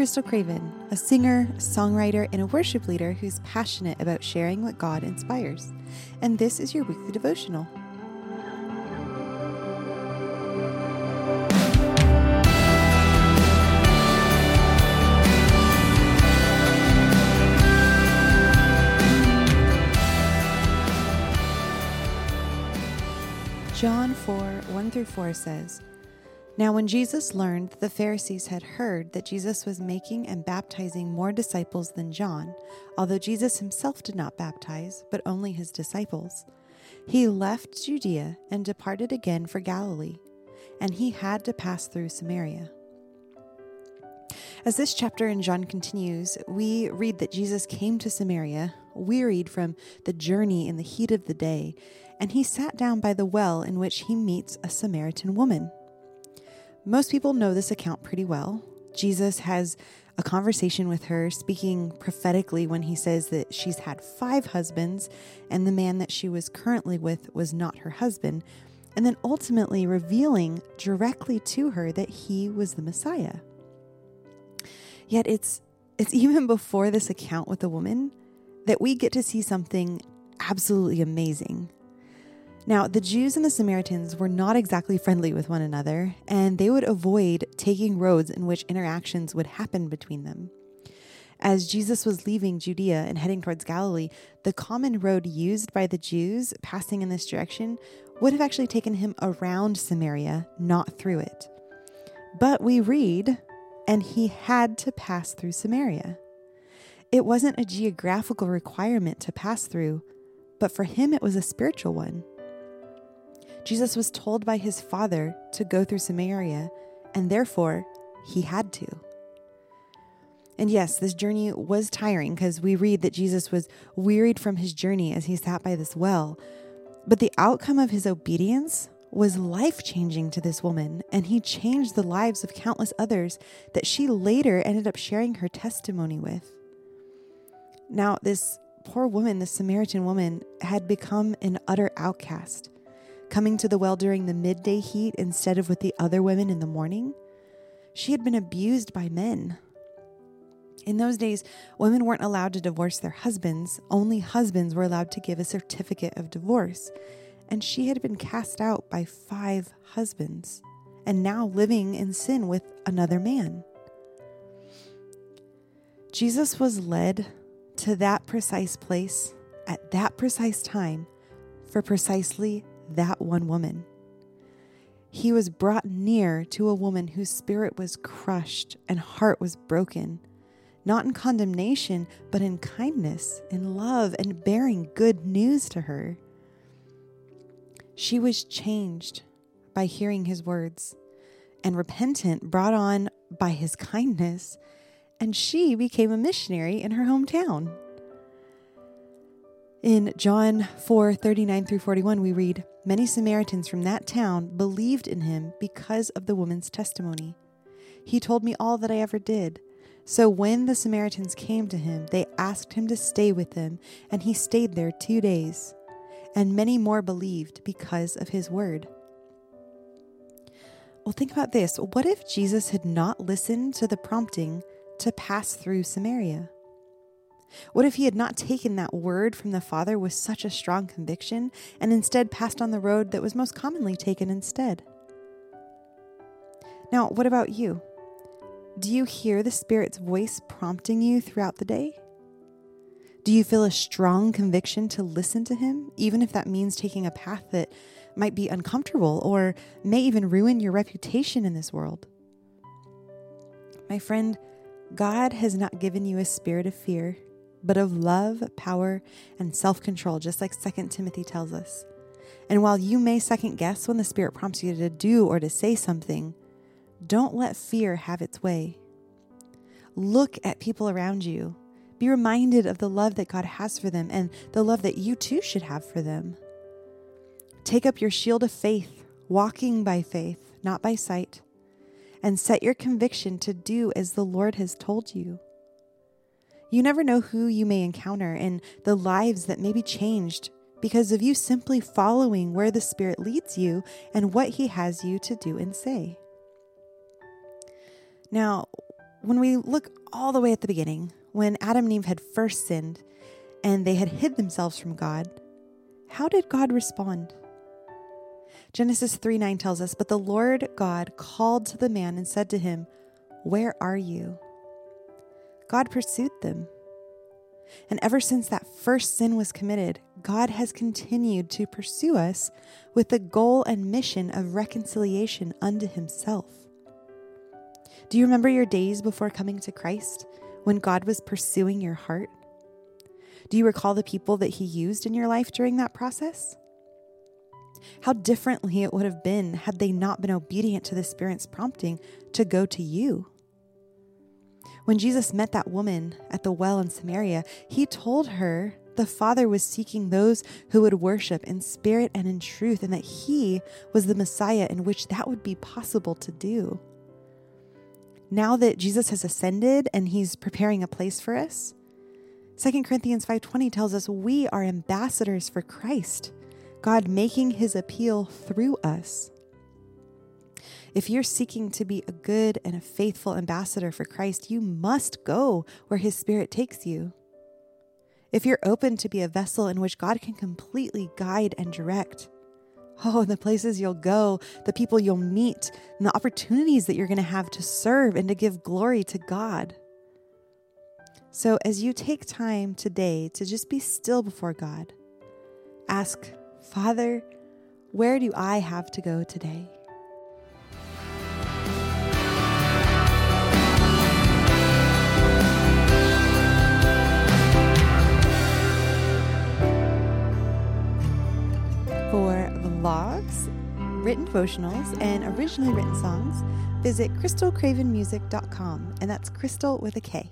Krystal Craven, a singer, songwriter, and a worship leader who's passionate about sharing what God inspires. And this is your weekly devotional. John 4 1 through 4 says, Now when Jesus learned that the Pharisees had heard that Jesus was making and baptizing more disciples than John, although Jesus himself did not baptize, but only his disciples, he left Judea and departed again for Galilee, and he had to pass through Samaria. As this chapter in John continues, we read that Jesus came to Samaria, wearied from the journey in the heat of the day, and he sat down by the well in which he meets a Samaritan woman. Most people know this account pretty well. Jesus has a conversation with her, speaking prophetically when he says that she's had five husbands and the man that she was currently with was not her husband, and then ultimately revealing directly to her that he was the Messiah. Yet it's it's even before this account with the woman that we get to see something absolutely amazing. Now, the Jews and the Samaritans were not exactly friendly with one another, and they would avoid taking roads in which interactions would happen between them. As Jesus was leaving Judea and heading towards Galilee, the common road used by the Jews passing in this direction would have actually taken him around Samaria, not through it. But we read, and he had to pass through Samaria. It wasn't a geographical requirement to pass through, but for him it was a spiritual one. Jesus was told by his Father to go through Samaria, and therefore he had to. And yes, this journey was tiring because we read that Jesus was wearied from his journey as he sat by this well. But the outcome of his obedience was life changing to this woman, and he changed the lives of countless others that she later ended up sharing her testimony with. Now, this poor woman, the Samaritan woman, had become an utter outcast coming to the well during the midday heat instead of with the other women in the morning. She had been abused by men. In those days, women weren't allowed to divorce their husbands, only husbands were allowed to give a certificate of divorce. And she had been cast out by five husbands and now living in sin with another man. Jesus was led to that precise place at that precise time for precisely that one woman. He was brought near to a woman whose spirit was crushed and heart was broken, not in condemnation, but in kindness, in love, and bearing good news to her. She was changed by hearing his words, and repentant, brought on by his kindness, and she became a missionary in her hometown. In John 4 39 through 41, we read, Many Samaritans from that town believed in him because of the woman's testimony. He told me all that I ever did. So when the Samaritans came to him, they asked him to stay with them, and he stayed there two days. And many more believed because of his word. Well, think about this. What if Jesus had not listened to the prompting to pass through Samaria? What if he had not taken that word from the Father with such a strong conviction and instead passed on the road that was most commonly taken instead? Now, what about you? Do you hear the Spirit's voice prompting you throughout the day? Do you feel a strong conviction to listen to Him, even if that means taking a path that might be uncomfortable or may even ruin your reputation in this world? My friend, God has not given you a spirit of fear, but of love, power, and self control, just like 2 Timothy tells us. And while you may second guess when the Spirit prompts you to do or to say something, don't let fear have its way. Look at people around you. Be reminded of the love that God has for them and the love that you too should have for them. Take up your shield of faith, walking by faith, not by sight, and set your conviction to do as the Lord has told you. You never know who you may encounter and the lives that may be changed because of you simply following where the Spirit leads you and what He has you to do and say. Now, when we look all the way at the beginning, when Adam and Eve had first sinned and they had hid themselves from God, how did God respond? Genesis 3 9 tells us, But the Lord God called to the man and said to him, Where are you? God pursued them. And ever since that first sin was committed, God has continued to pursue us with the goal and mission of reconciliation unto himself. Do you remember your days before coming to Christ when God was pursuing your heart? Do you recall the people that he used in your life during that process? How differently it would have been had they not been obedient to the Spirit's prompting to go to you. When Jesus met that woman at the well in Samaria, he told her the Father was seeking those who would worship in spirit and in truth, and that he was the Messiah in which that would be possible to do. Now that Jesus has ascended and he's preparing a place for us, 2 Corinthians 5:20 tells us we are ambassadors for Christ, God making his appeal through us. If you're seeking to be a good and a faithful ambassador for Christ, you must go where His Spirit takes you. If you're open to be a vessel in which God can completely guide and direct, oh, the places you'll go, the people you'll meet, and the opportunities that you're going to have to serve and to give glory to God. So, as you take time today to just be still before God, ask, Father, where do I have to go today? Written devotionals, and originally written songs, visit krystalcravenmusic.com, and that's crystal with a K.